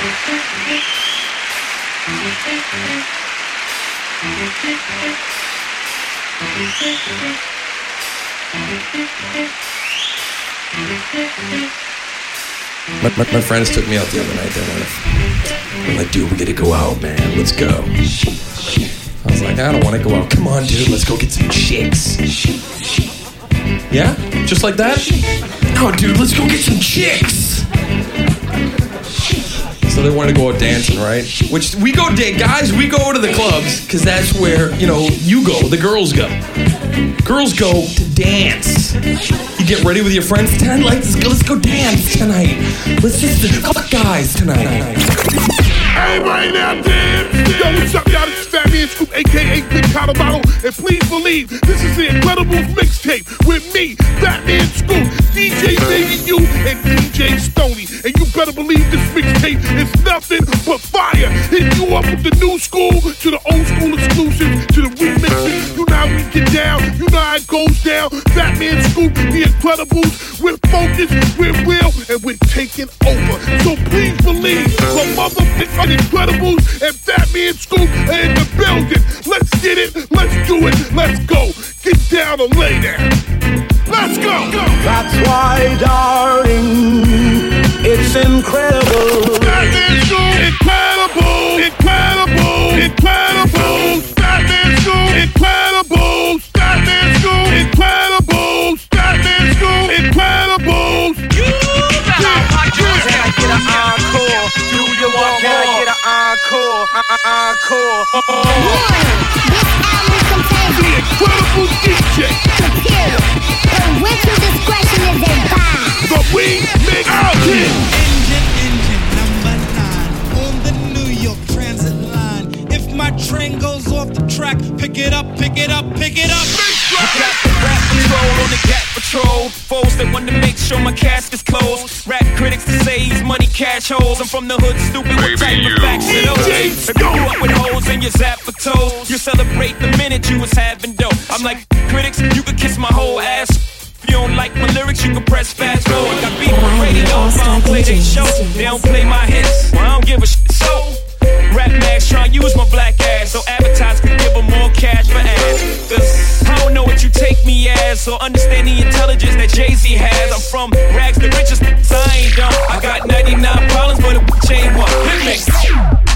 My, my, my friends took me out the other night. They were like, like, dude, we gotta go out, man. Let's go. I was like, I don't want to go out. Come on, dude, let's go get some chicks. Yeah? Just like that? No, dude, let's go get some chicks. So they want to go out dancing, right? Which we go, da- guys, we go to the clubs because that's where, you know, you go, the girls go. Girls go to dance. You get ready with your friends Ten lights. let's go, let's go dance tonight. Let's just fuck guys tonight. Everybody now dance! Yo, what's up, y'all? Fat Man Scoop, aka Big Colorado. And please believe this is the Incredibles mixtape with me, Fat Man Scoop, DJ Davey U, and DJ Stony. And you better believe this mixtape is nothing but fire. Hit you up with the new school to the old school exclusives to the remixes. You know how we get down, you know how it goes down. Fat Man Scoop, the Incredibles, we're focused, we're real, and we're taking over. So please believe the motherfucking Incredibles and Fat Man Scoop in the building. Let's get it, let's do it, let's go. Get down and lay down. Let's go. That's why, darling, it's incredible. Fat Man incredible, incredible, incredible. Encore? Uh, uh, encore. The incredible DJ. Parental discretion is advised. The remix kid. Engine, engine number nine on the New York Transit line. If my train goes off the track, pick it up, pick it up, pick it up. Got the rap control on the gap patrol. Foes that want to make sure my cask is closed. Rap critics that say he's money cash holes. I'm from the hood, stupid. What type of facts are those? If you grew up with holes in your zap for toes, you celebrate the minute you was having dope. I'm like critics, you could kiss my whole ass. If you don't like my lyrics, you can press fast forward. Got beef with radio, if I don't play they show. They don't play my hits, well, I don't give a shit. So, rap max trying to use my black ass so advertisers can give them more cash for ads. As, so understand the intelligence that Jay Z has. I'm from rags to riches, so I ain't dumb. I got 99 problems, but a bitch ain't one. Remix.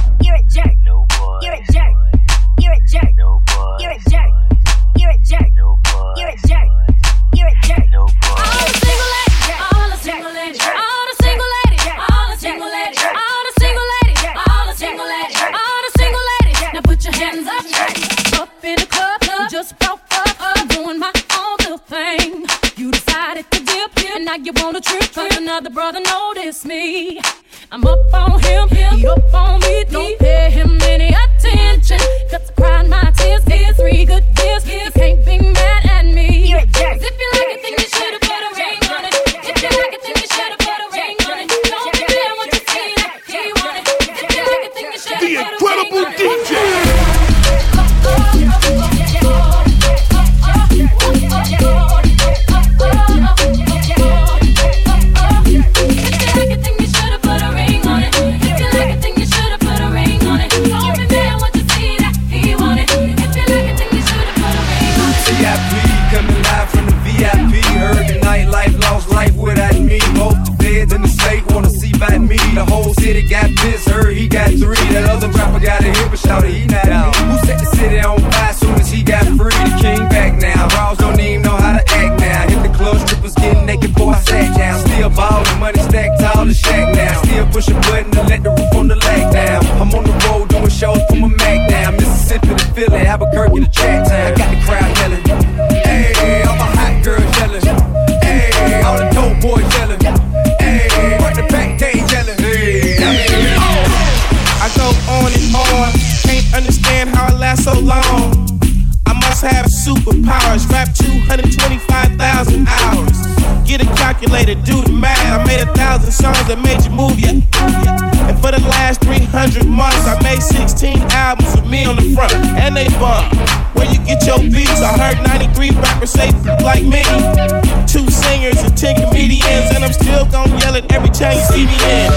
chain CBN.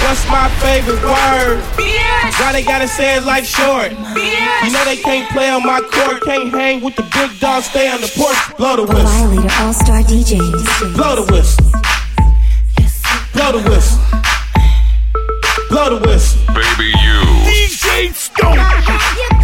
What's my favorite word? BS. Why they gotta say it's life short? BS. You know they can't play on my court, can't hang with the big dogs, stay on the porch. Blow the whistle. Violator All Star DJs. Blow the whistle. Blow the whistle. Blow the whistle. Baby, you. DJ Stone.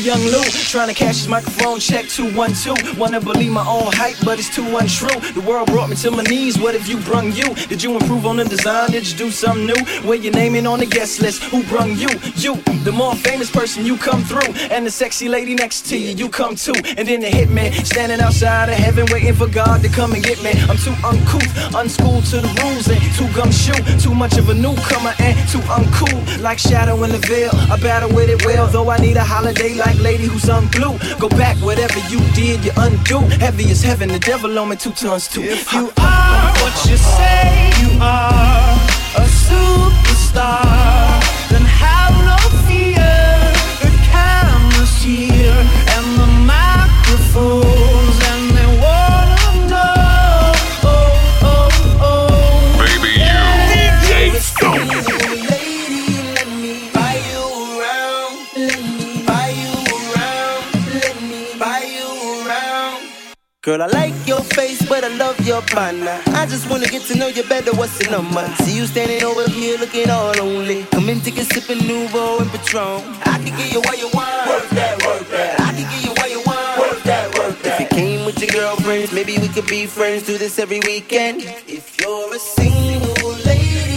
See me in. Trying to cash his microphone, check 212. Wanna believe my own hype, but it's too untrue. The world brought me to my knees, what have you brung you? Did you improve on the design? Did you do something new? Where your name on the guest list? Who brung you? You, the more famous person, you come through. And the sexy lady next to you, you come too. And then the hitman, standing outside of heaven, waiting for God to come and get me. I'm too uncouth, unschooled to the rules, and too gumshoe. Too much of a newcomer and too uncool. Like shadow in the veil, I battle with it well. Though I need a holiday like lady who's unblue. Go back, whatever you did, you undo. Heavy as heaven, the devil on me two tons too. If you are what you say you are, a superstar, then have no fear. The camera's here and the microphones, Girl, I like your face, but I love your partner. I just wanna get to know you better. What's the number? See you standing over here looking all lonely. Come in, take a sip of Nuvo and Patron. I can give you what you want. Work that, work that. I can give you what you want. Work that, work that. If you came with your girlfriends, maybe we could be friends. Do this every weekend. If you're a single lady,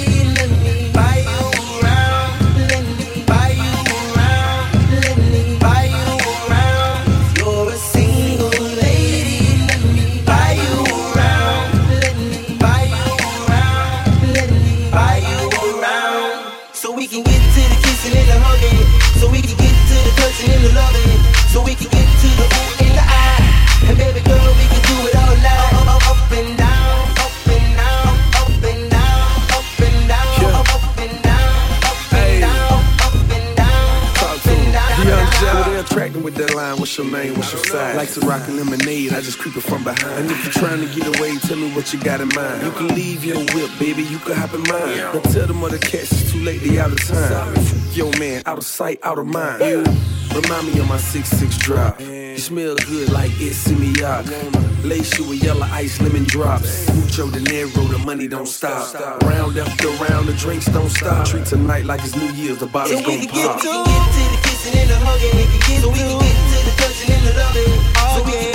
with that line. What's your name? What's your size? Like to rock a lemonade, I just creep it from behind. And if you're trying to get away, tell me what you got in mind. You can leave your whip, baby, you can hop in mine. Now tell them other cats it's too late, they out of time. Yo, man, out of sight, out of mind. You remind me of my 6'6 drop. You smell good like it's Simiak. Lace you with yellow ice, lemon drops. Mucho dinero, the money don't stop. Round after round, the drinks don't stop. Treat tonight like it's New Year's, the bottles gon' pop. Kissing and the hugging. So we can get to the touching and the loving. So we can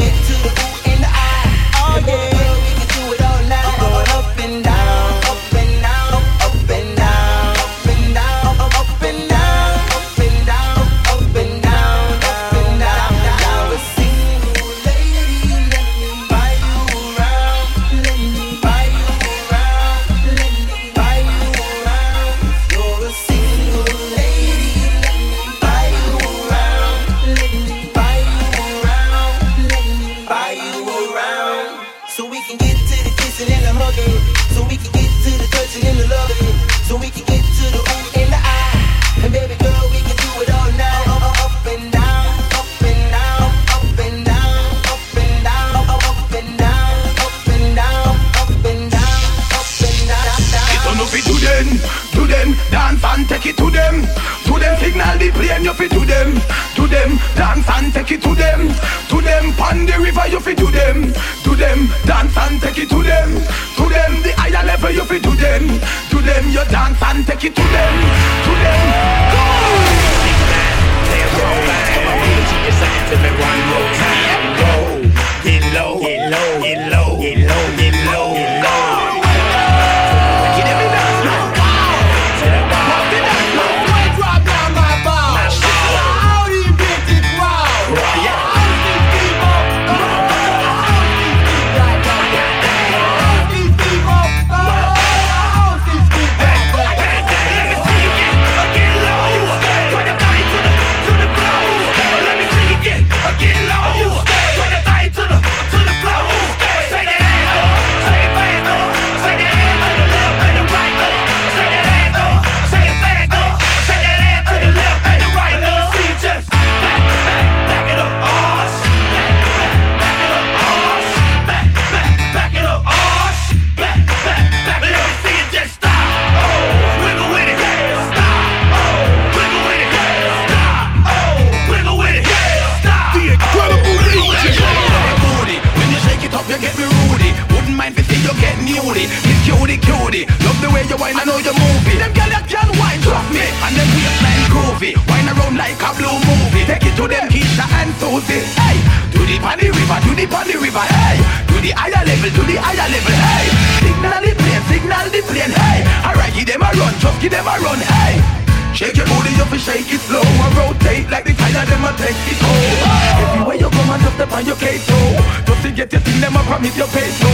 cutie, cutie. Love the way you whine, I know you move it. Them girl that can wine, drop me, and them waistline groovy. Wine around like a blue movie. Take it to them Keisha and Susie. Hey, to the panny river, to the panny river. Hey, to the higher level, to the higher level. Hey, signal the plane, signal the plane. Hey, alright, give them a run, just give them a run. Hey. Shake your booty up and shake it slow I rotate like the tire, them a take it home Everywhere you come and just step on your queso Just to get your thing, them a promise you pay so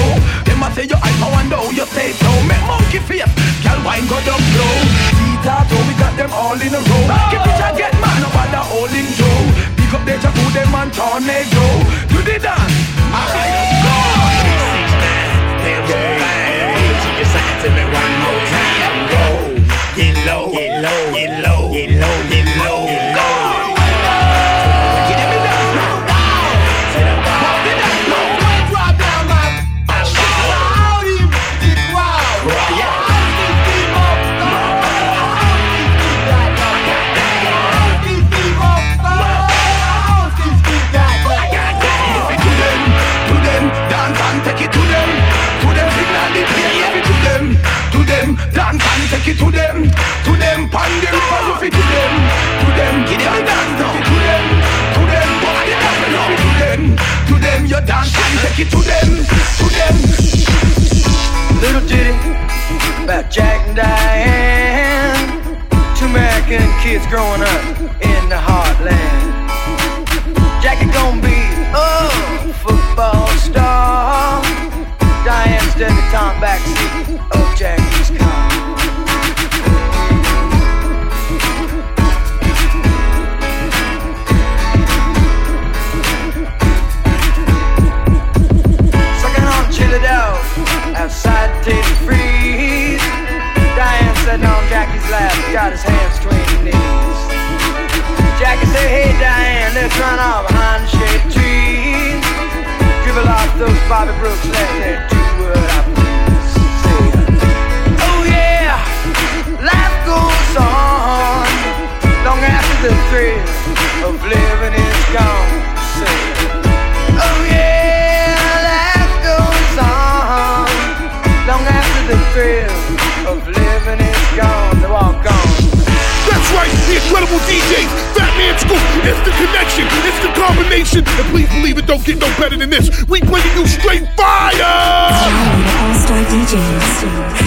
Them a say you hype, I wonder how you say so Make monkey face, girl wine go down slow T-Tato, we got them all in a row Get bitch and get man on the hole in Joe Pick up their chapu, them and tornado Do the dance, alright, let's go to me one more time. Get low, get low, get low, get low, get low, take it to them. To them. Little ditty about Jack and Diane. Two American kids growing up in the heartland. Jackie gonna be a football star. Diane's debutante backseat of Jackie's Tastee Freez. Diane sitting on Jackie's lap, got his hands between his knees. Jackie said, Hey Diane, let's run off behind the shade trees. Dribble off those Bobbie Brooks, let me do what I please. Oh yeah, life goes on long after the thrill of living is gone. Incredible DJs, Fat Man Scoop. It's the connection, it's the combination. And please believe it, don't get no better than this. We bringing you straight fire! All Star DJs.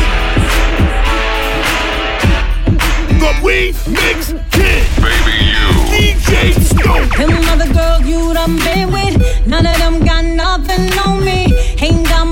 The We Mix Kid. Baby, you. DJ Scoop. Them other girls you done been with, none of them got nothing on me. Ain't got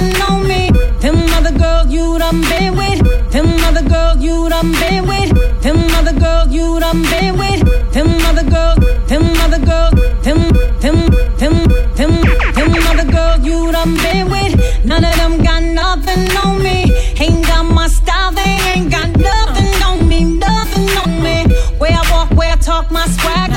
nothing on me. Them other girls you done been with, them other girls you done been with, them other girls you done been with, them other girls, them other girls, them, them, them, them, them other girls you done been with, none of them got nothing on me. Ain't got my style, they ain't got nothing on me, nothing on me. Where I walk, where I talk, my swagger.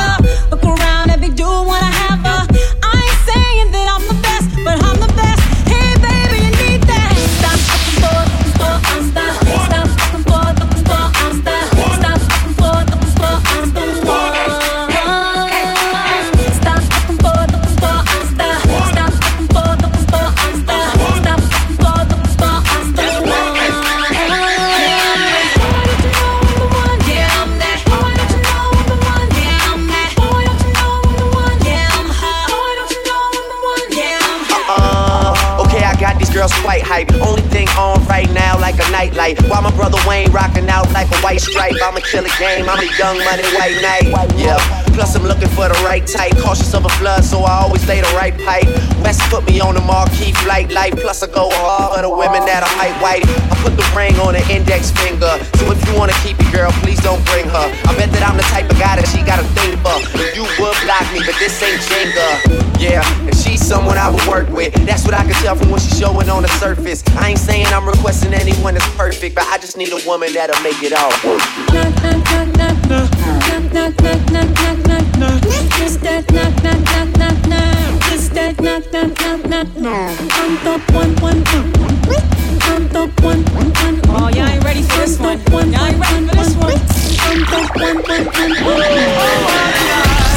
Stripe. I'ma kill game. I'm a young money white knight. Yeah. Plus I'm looking for the right type. Cautious of a flood, so I always lay the right pipe. West put me on the marquee flight light. Plus I go hard for the women that are white white. I put the ring on the index finger. So if you wanna keep it, girl, please don't bring her. I bet that I'm the type of guy that she got a thing for. You would block me, but this ain't Jenga. Yeah, and she's someone I would work with. That's what I can tell from what she's showing on the surface. I ain't saying I'm requesting anyone that's perfect, but I just need a woman that'll make it all work. Oh, y'all ain't ready for this one. Y'all ain't ready for this one. go.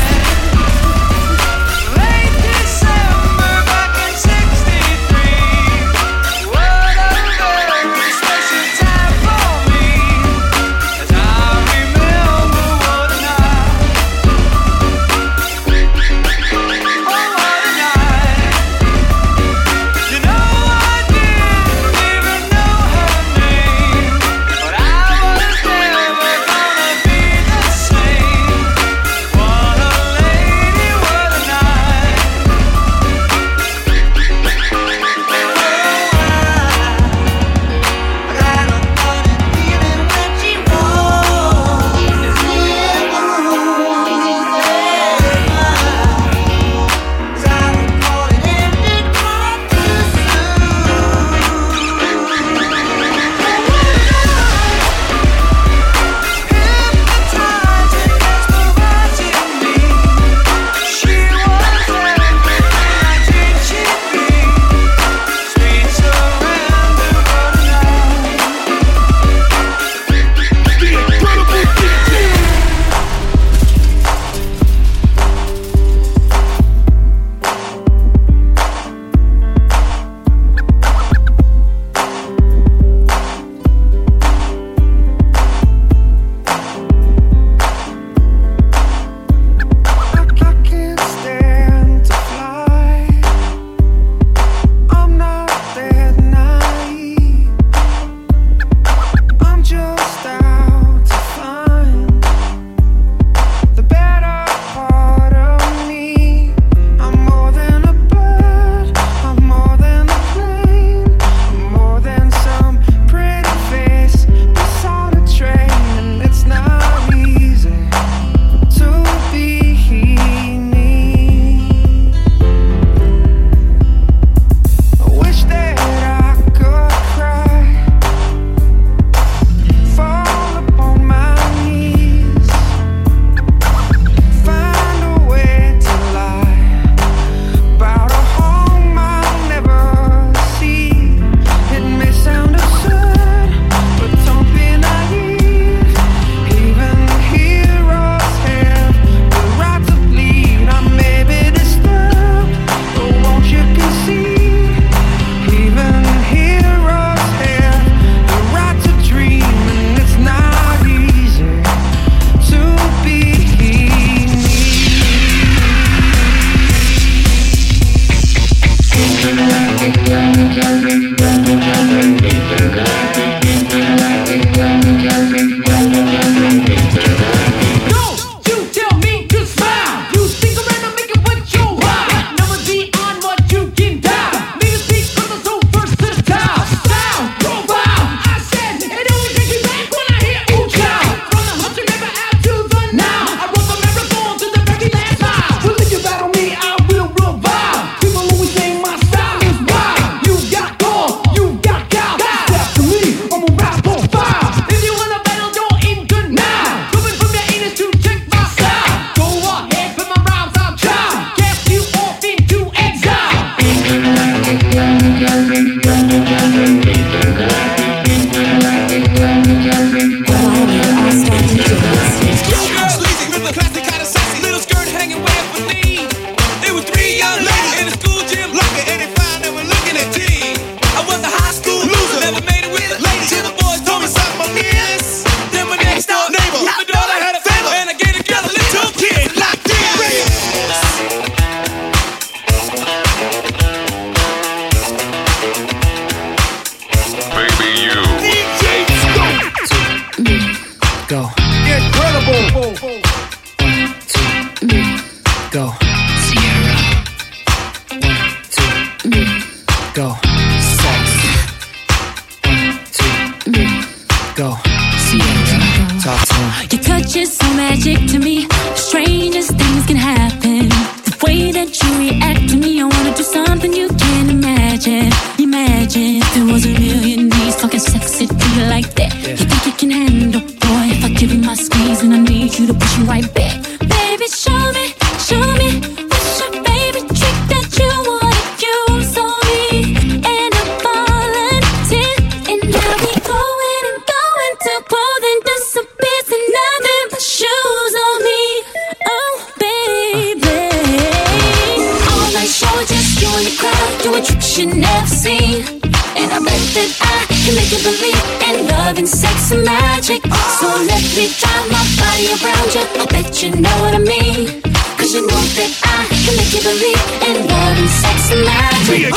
Body around you. I bet you know what I mean. Cause you know that I can make you believe in love and sex and magic.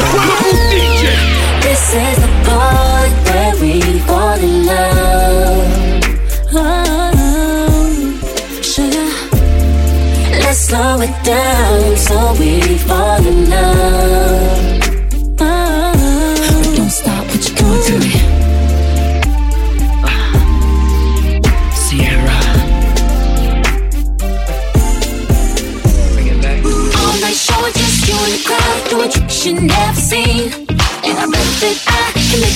This is the point where we fall in love. Oh, sugar. Let's slow it down so we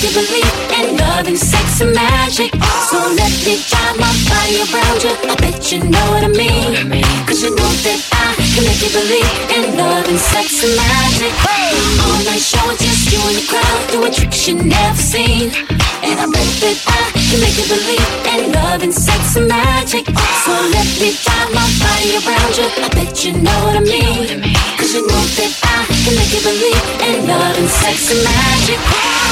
you believe in love and sex and magic. So let me drive my body around you. I bet you know what I mean. Cause you know that I can make you believe in love and sex and magic. All night show, just you and the crowd doing tricks you never seen. And I bet that I can make you believe in love and sex and magic. So let me drive my body around you. I bet you know what I mean. Cause you know that I can make you believe in love and sex and magic.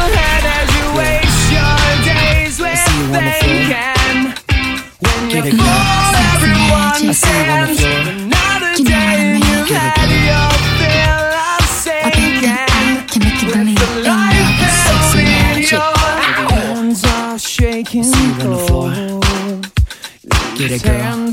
Go ahead as you waste your days with thinking. When Get you fool everyone I see you on the floor. Another You know what I day mean. you've Get it, had your fill of I bet that sinking. I can make you believe in love Life sex in your hands are shaking See you on the floor. cold. Get it, girl.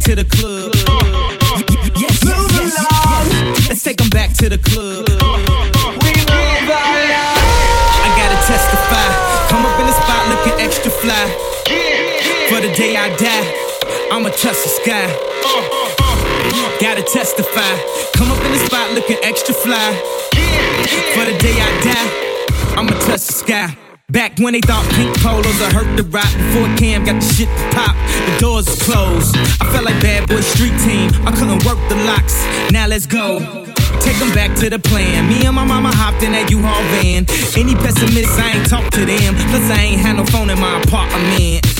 To the club. Yes, move along. Let's take 'em back to the club. We move. I gotta testify. Come up in the spot looking extra fly. For the day I die, I'ma touch the sky. Gotta testify. Come up in the spot looking extra fly. For the day I die, I'ma touch the sky. Back when they thought pink polos would hurt the rock Before Cam got the shit to pop, the doors closed I felt like bad boy street team, I couldn't work the locks Now let's go Take them back to the plan. Me and my mama hopped in that U-Haul van. Any pessimists, I ain't talk to them. Plus, I ain't had no phone in my apartment.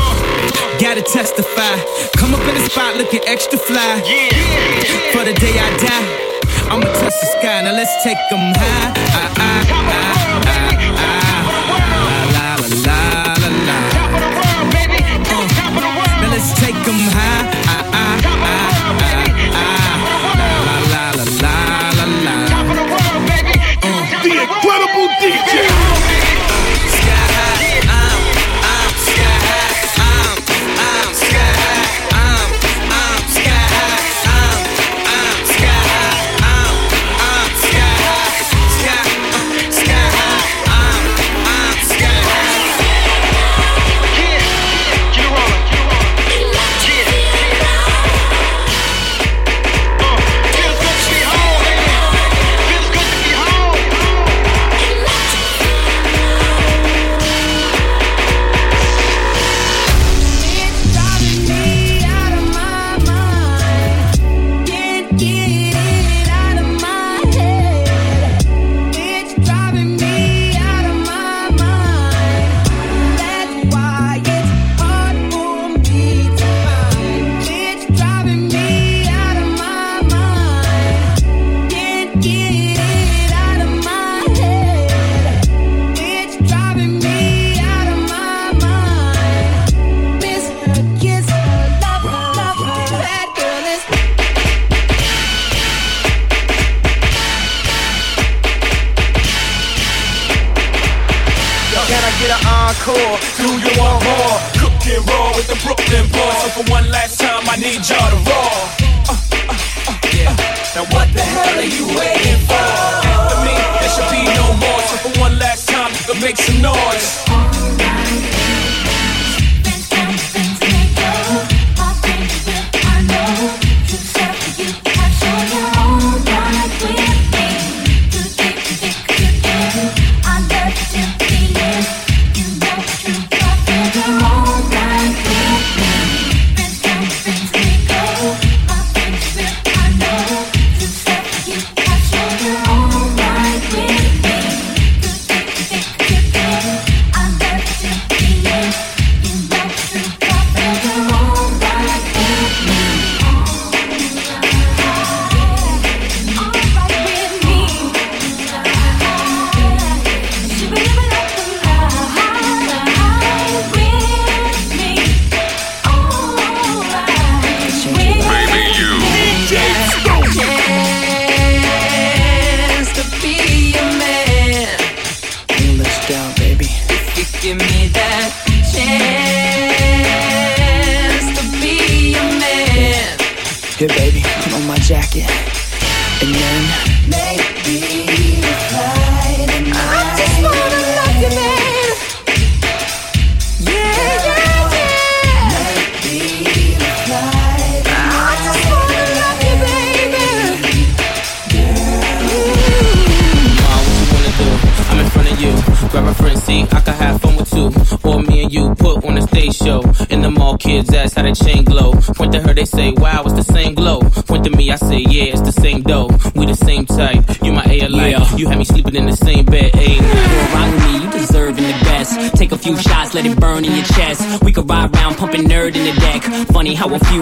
Gotta testify. Come up in the spot looking extra fly. For the day I die, I'ma touch the sky. Now let's take 'em high. Ah, ah, ah,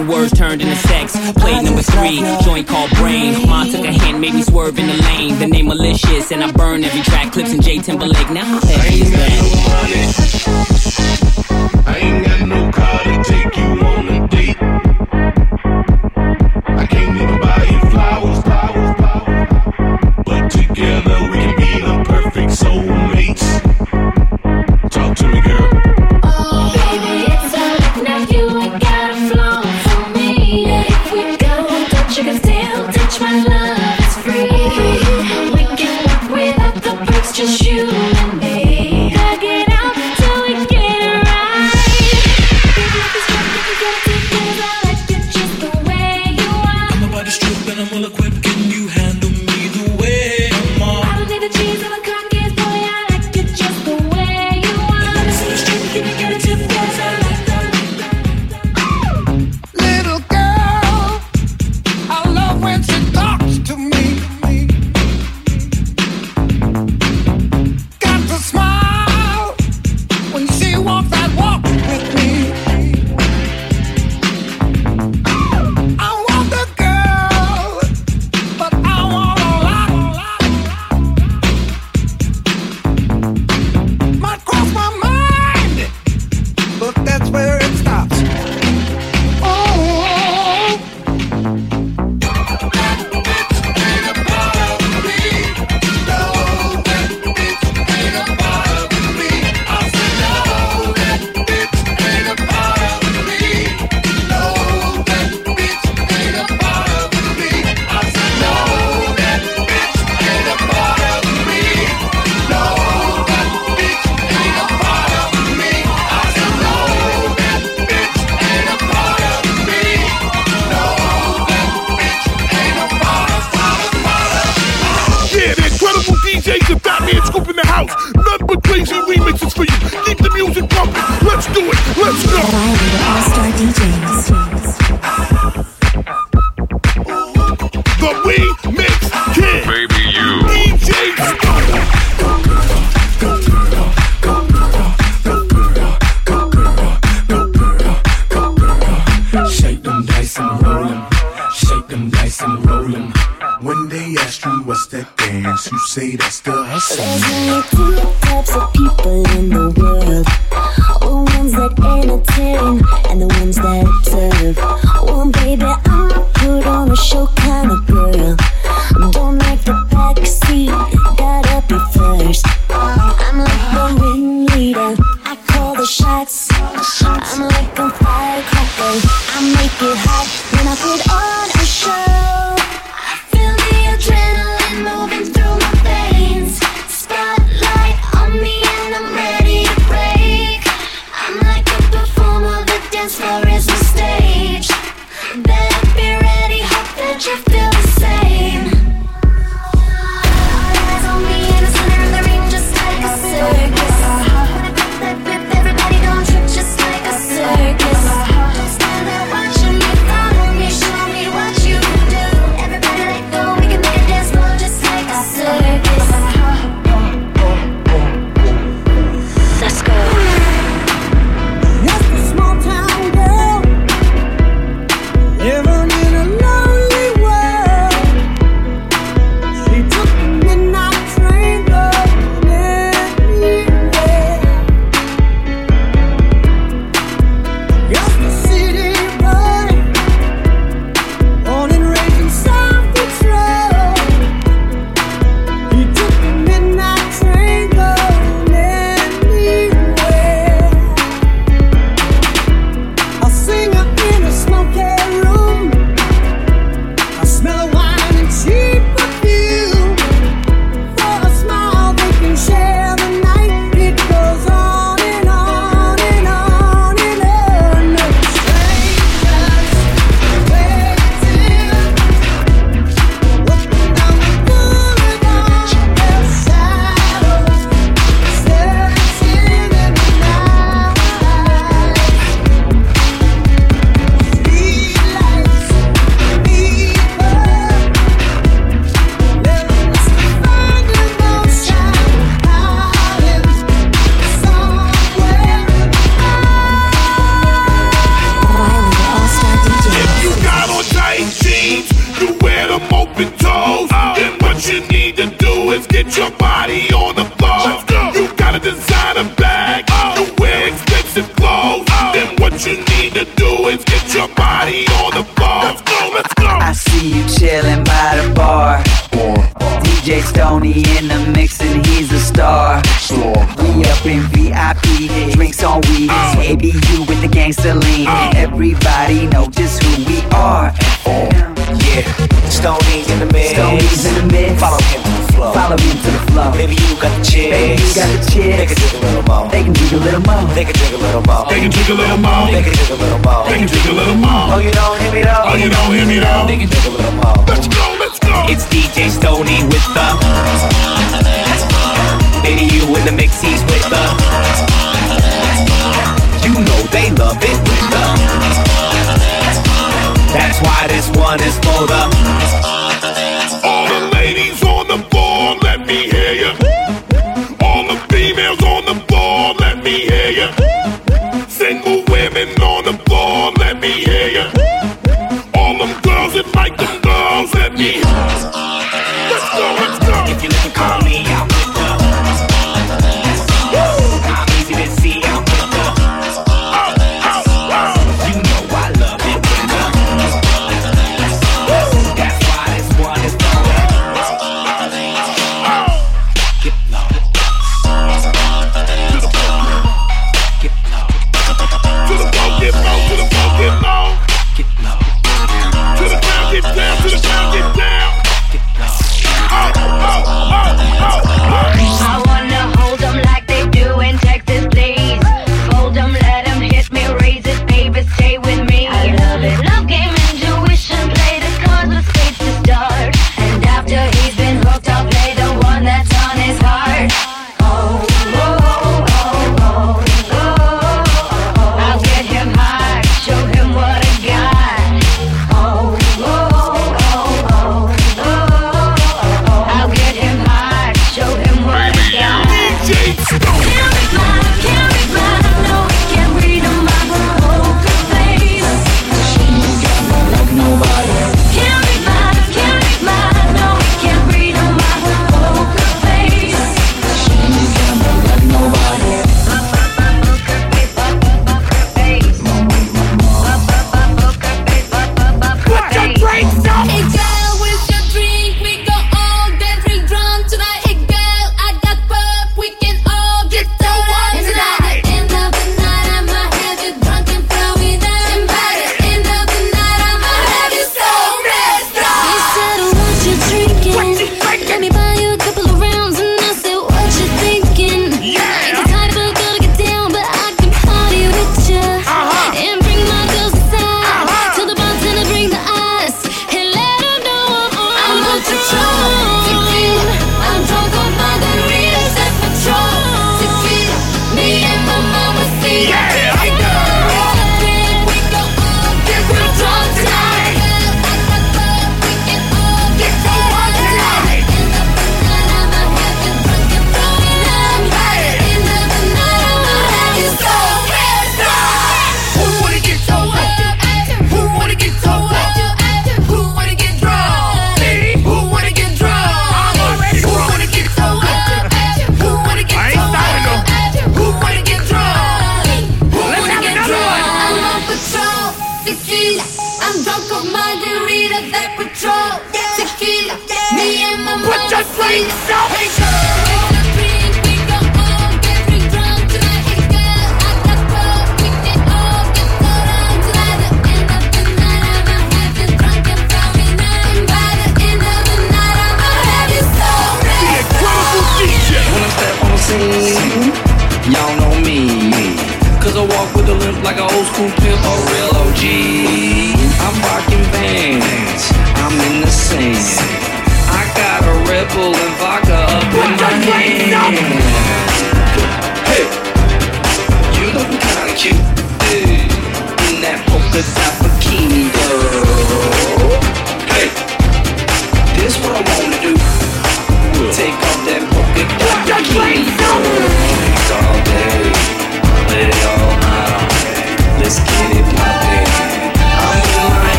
few words turned into sex. Played number three, joint called brain. Mom took a hand, made me swerve in the lane. The name malicious, and I burn every track. Clips in J Timberlake. Now how heavy is that? I ain't got no car to take you on a date. dice and roll them. Shake them dice and roll them. When they ask you what's that dance, you say that's the hustle. There's only two types of people in the world. The ones that entertain and the ones that serve. Well, baby, I'm a put on a show kind of girl. Don't like the backseat, gotta be first. I'm like the ringleader, I call the shots. I'm jump They can drink a little more. They can drink a little more. They can drink a little more. Oh, you don't hear me though. Oh, you don't hear me though. They can drink a little more. Let's go, let's go. It's DJ Stoney with the. Baby, you in the mix, he's with the. You know they love it with the. That's why this one is for the.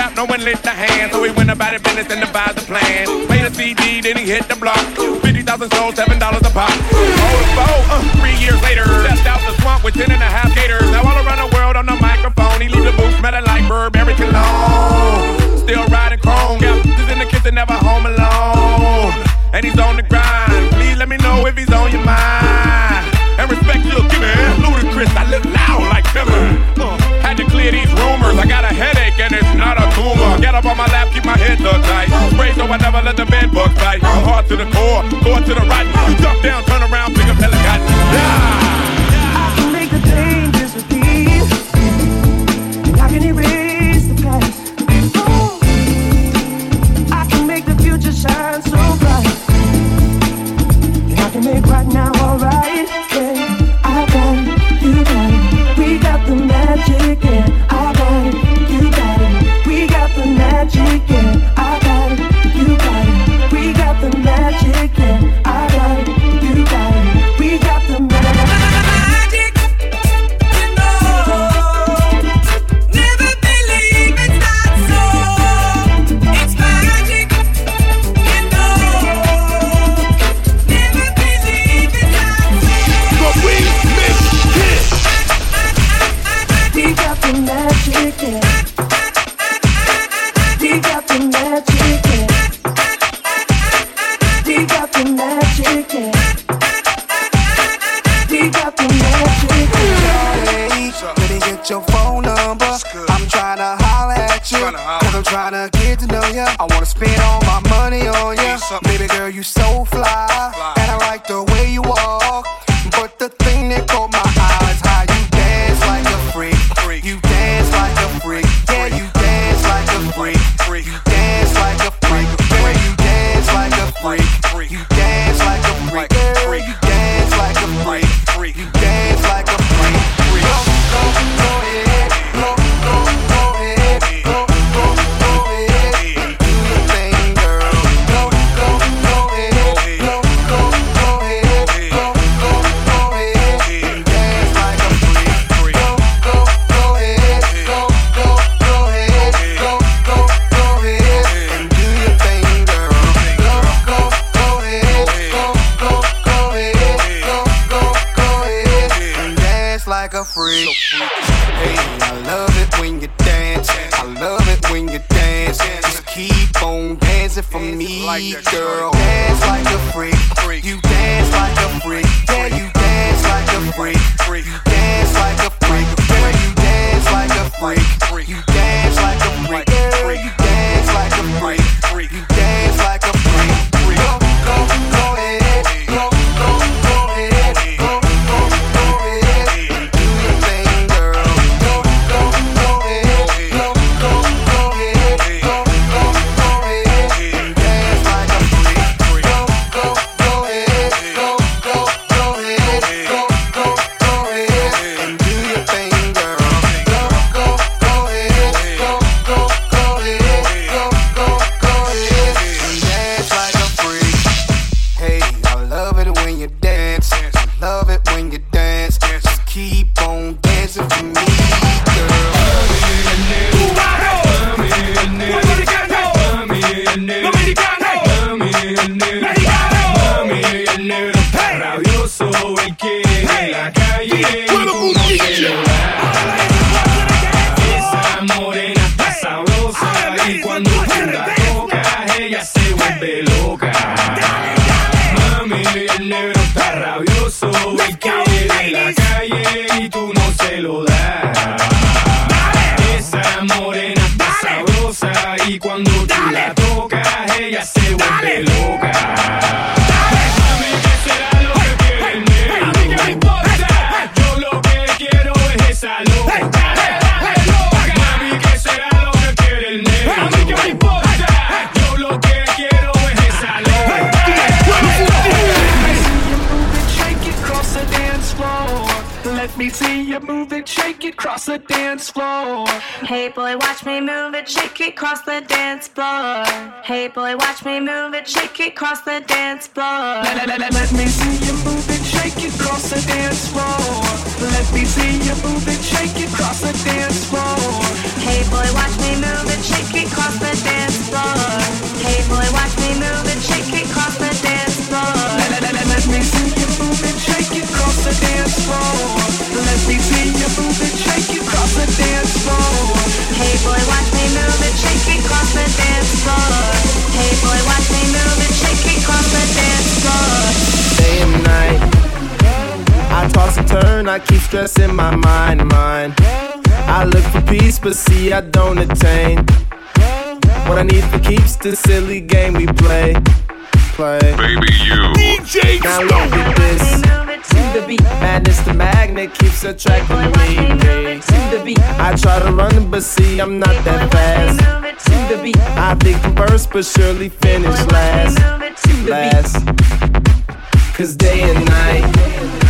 out, no one lit the hand. So he went about it business and devised a plan. Made a CD, then he hit the block. 50,000 sold, $7 a pop. Old uh, three years later. Stepped out the swamp with ten and a half gators. Now all around the world on the microphone. He leave the booth smelling like Burberry cologne. Still riding chrome. Yeah, in the kitchen, never up on my lap, keep my head tucked tight. Pray so I never let the bed bug bite. I'm hard to the core, core to the right. Duck down, turn around, I keep stressing my mind, mind. I look for peace, but see I don't attain. What I need for keeps the silly game we play. Play. Baby, you. DJ Now look at this. To the beat, madness the magnet keeps attracting me. To the beat, I try to run, but see I'm not that fast. To the beat, I think I'm first, but surely finish last. Last. Cause day and night,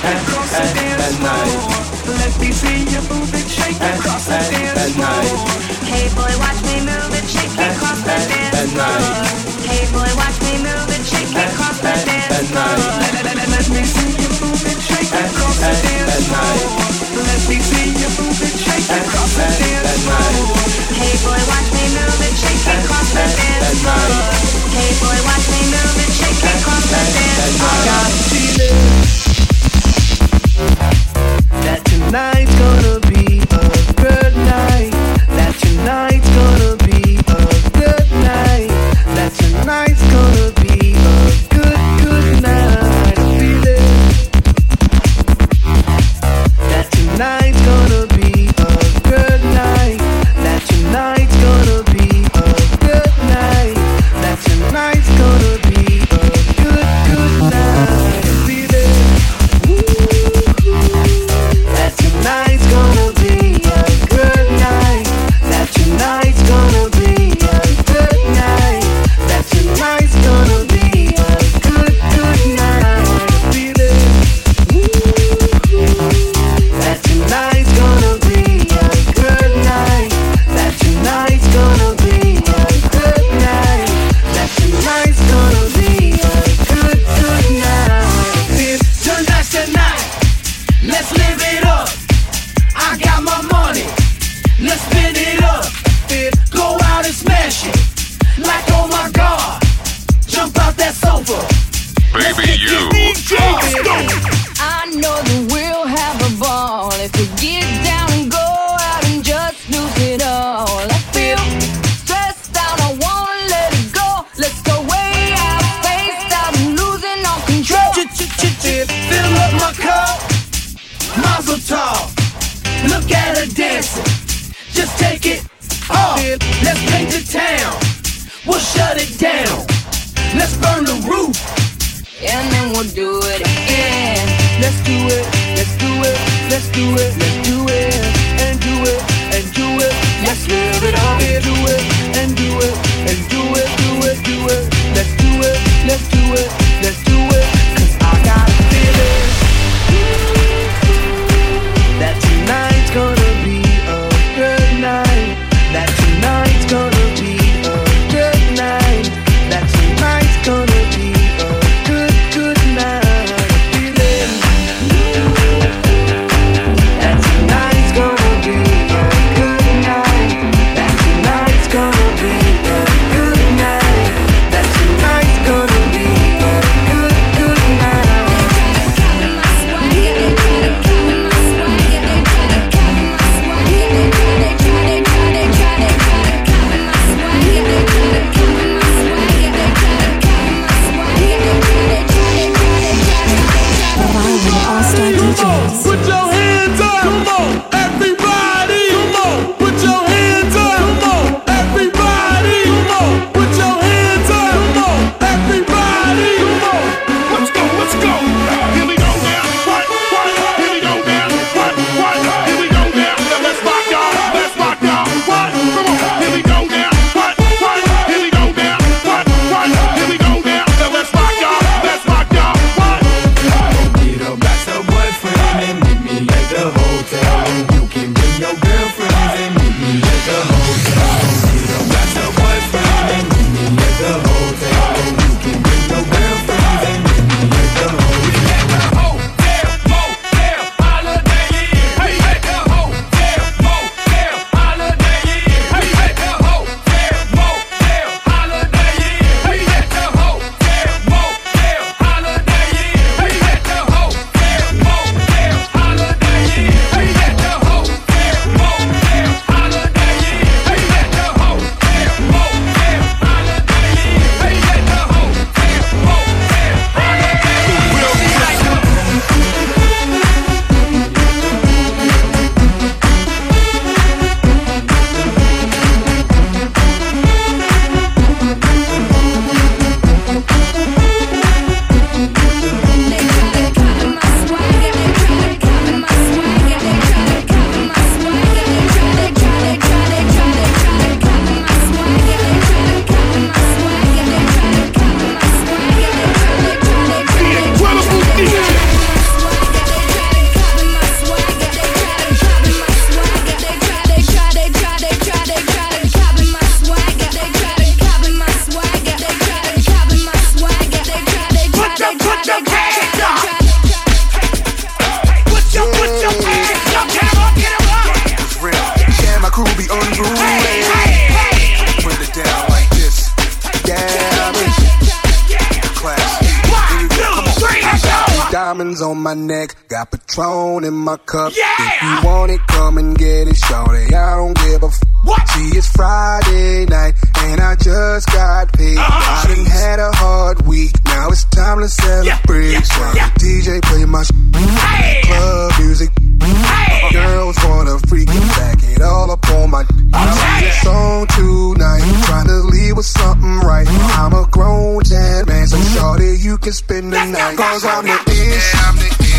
the dance floor. Let me see you move it, shake the dance floor. Hey boy, watch me move it, shake and, the dance floor. Boy, watch me move shake the dance floor. Let, me see move and, shake the dance floor. Boy, watch me move shake the dance floor. Boy, watch me move shake across the dance floor. I got feelings. night's gonna be.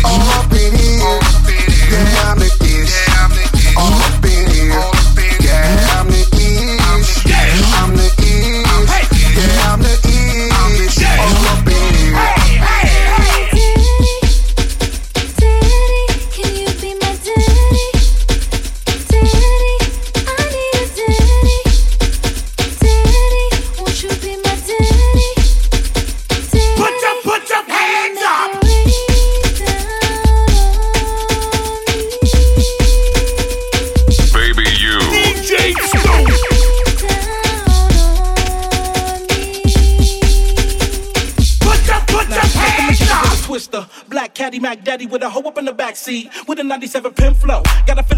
I'm up in. Yeah, I'm the kiss. Yeah, I'm the kiss. Backseat with a 97 pin flow. Gotta feel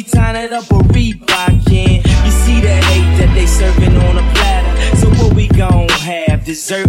you Louboutin it up or Reebokin. You see that hate that they serving on a platter. So what we gon' have? Dessert?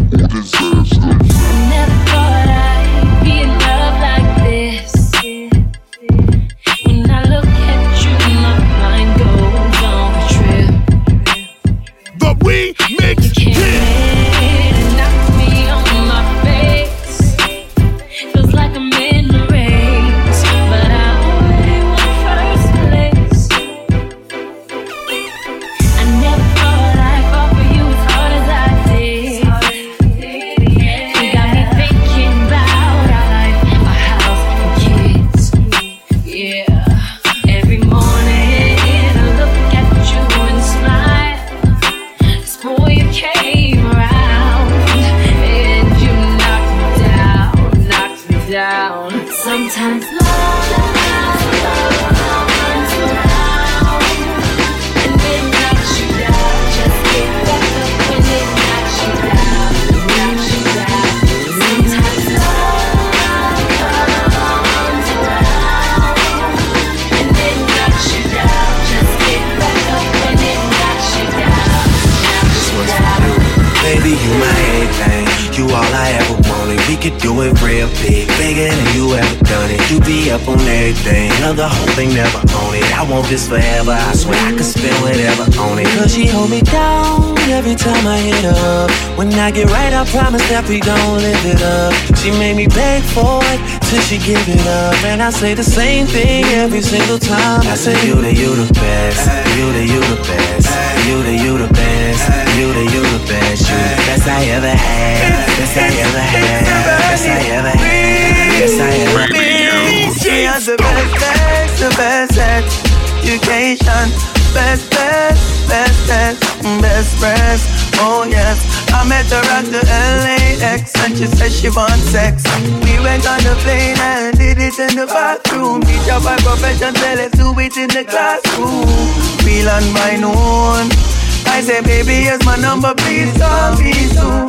We gon' live it up. She made me beg for it till she give it up. And I say the same thing every single time. I say you the you the best, you the you the best, you the you the best, you the you the best, you the best I ever had, best I ever had, best I ever had, best I ever had. She has the best sex, the best education, best, best, best, best, best breast. Oh yes, I met her at the LAX and she said she wants sex. We went on the plane and did it in the bathroom. Teacher by profession, tell us do it in the classroom. Feel on my own. I say, baby, here's my number, please call me soon.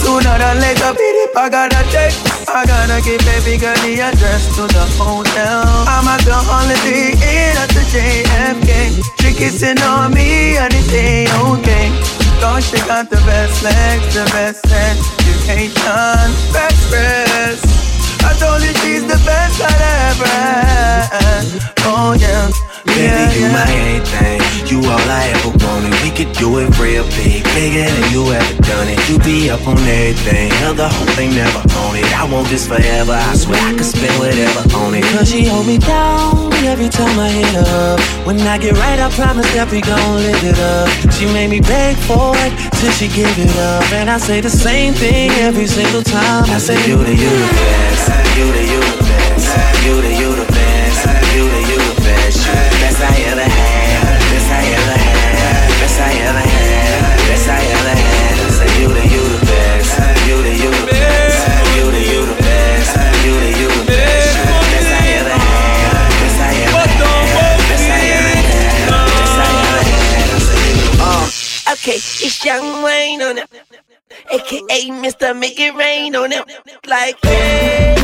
Sooner than later, it, I gotta take. I gotta give baby girl the address to the hotel. I'm at the holiday inn at the JFK. She kissing on me and it ain't okay. Cause she got the best legs, the best education, best breasts. I told you she's the best I'd ever had. Oh yeah. Baby, you my everything. You all I ever wanted. We could do it real big, bigger than you ever done it. You be up on everything, hell the whole thing never on it. I want this forever. I swear I could spend whatever on it. Cause she hold me down every time I hit up. When I get right, I promise that we gon' live it up. She made me beg for it till she give it up, and I say the same thing every single time. I say you the you the best, you the you the best, you the you the best, you the the best, I ever had, best I ever had, best I ever had, best I ever had. I say you the you the best, you the you the best, you the you the best, you the you the best, best I ever had, best I ever had, best I ever had, best I ever had. Uh, okay, it's Young Wayne on it. AKA Mr. Make It Rain on it. Like, hey,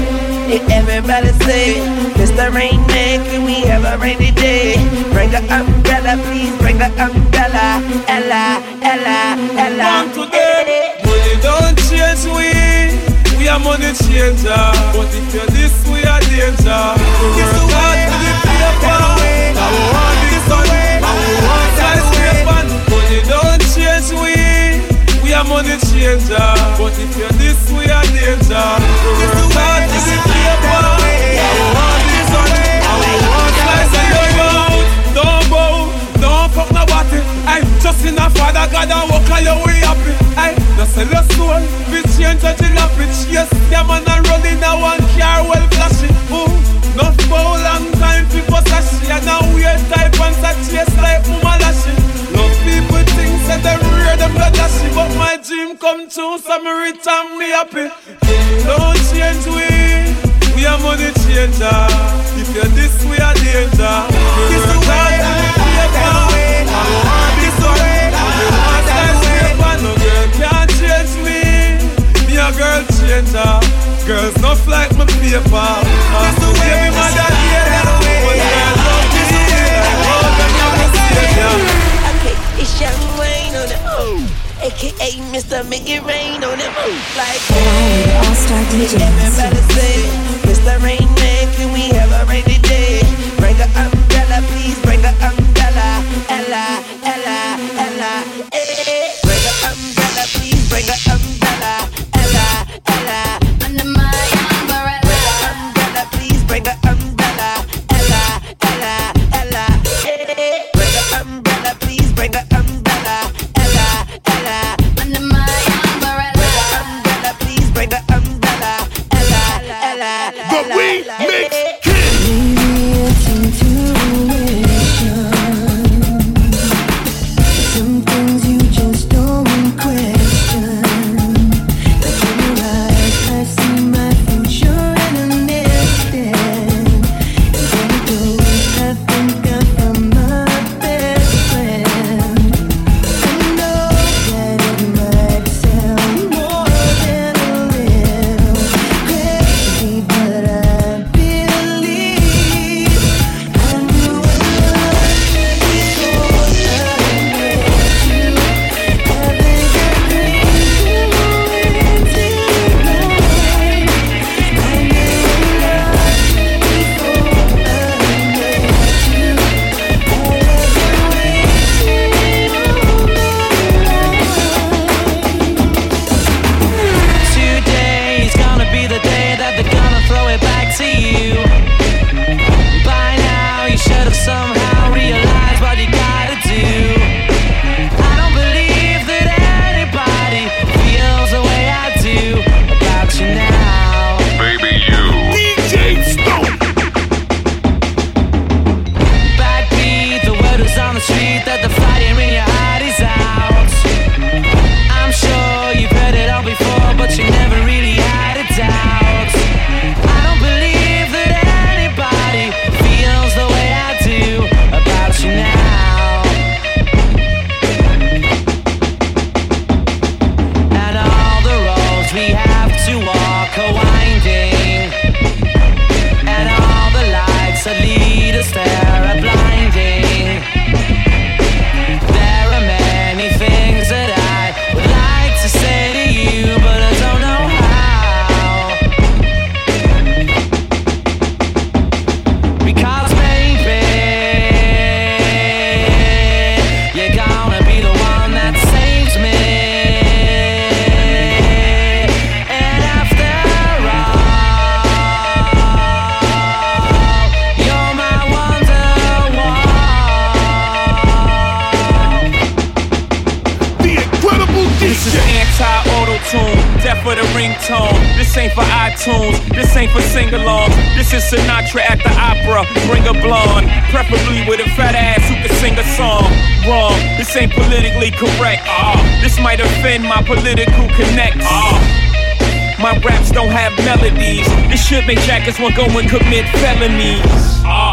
everybody say, Mr. Rain Man, can we have a rainy day? Bring a umbrella, please bring a umbrella. Ella, Ella, Ella. Come today, money don't change we. We are money changer, but if you're this, we are danger. We work hard to the paper. Now we want the sun, now we want skyscraper. Money don't change we. We are money changer, but if you're this, we are danger. We work hard to the paper. in a father God and walk all your way up it. Aye, no sell your soul, we change a jalopy. Yes, them and I run in a one car well flashing. Ooh, no for long time people sashi and now we are type and such yes like mama lashing. Love people think that them rare, them blood lashing, but my dream come true, so me return me happy. Don't change we, we are money changer. If you're this, we are danger. This is why I'm Girls not like my paper. That's the way mother I'm. Okay, it's young Wayne on the oh. AKA Mr. Make It Rain on the move like oh. All Star DJs. Everybody say, Mr. Rain Man, can we have a rainy day? Bring the umbrella, please. Bring the umbrella, Ella. Ella. should make jackets want go and commit felonies. Uh.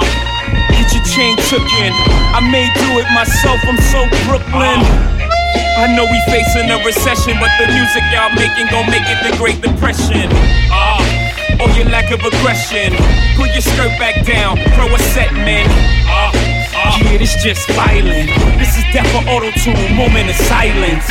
Get your chain took in. I may do it myself, I'm so Brooklyn. Uh. I know we facing a recession, but the music y'all making gon' make it the Great Depression. Uh, or your lack of aggression. Pull your skirt back down, throw a set, man. Uh, uh, yeah, this just violent. This is death for auto-tune, moment of silence.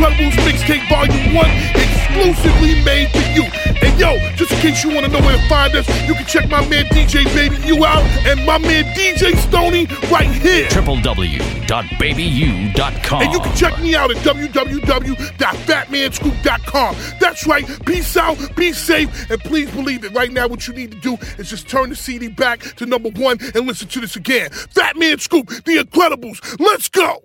Incredibles Mixtape Volume 1, exclusively made for you. And yo, just in case you wanna know where to find us, you can check my man DJ Baby You out and my man DJ Stony right here. www.babyu.com. And you can check me out at www.fatmanscoop.com. That's right. Peace out, be safe, and please believe it. Right now, what you need to do is just turn the CD back to number one and listen to this again. Fat Man Scoop, The Incredibles. Let's go.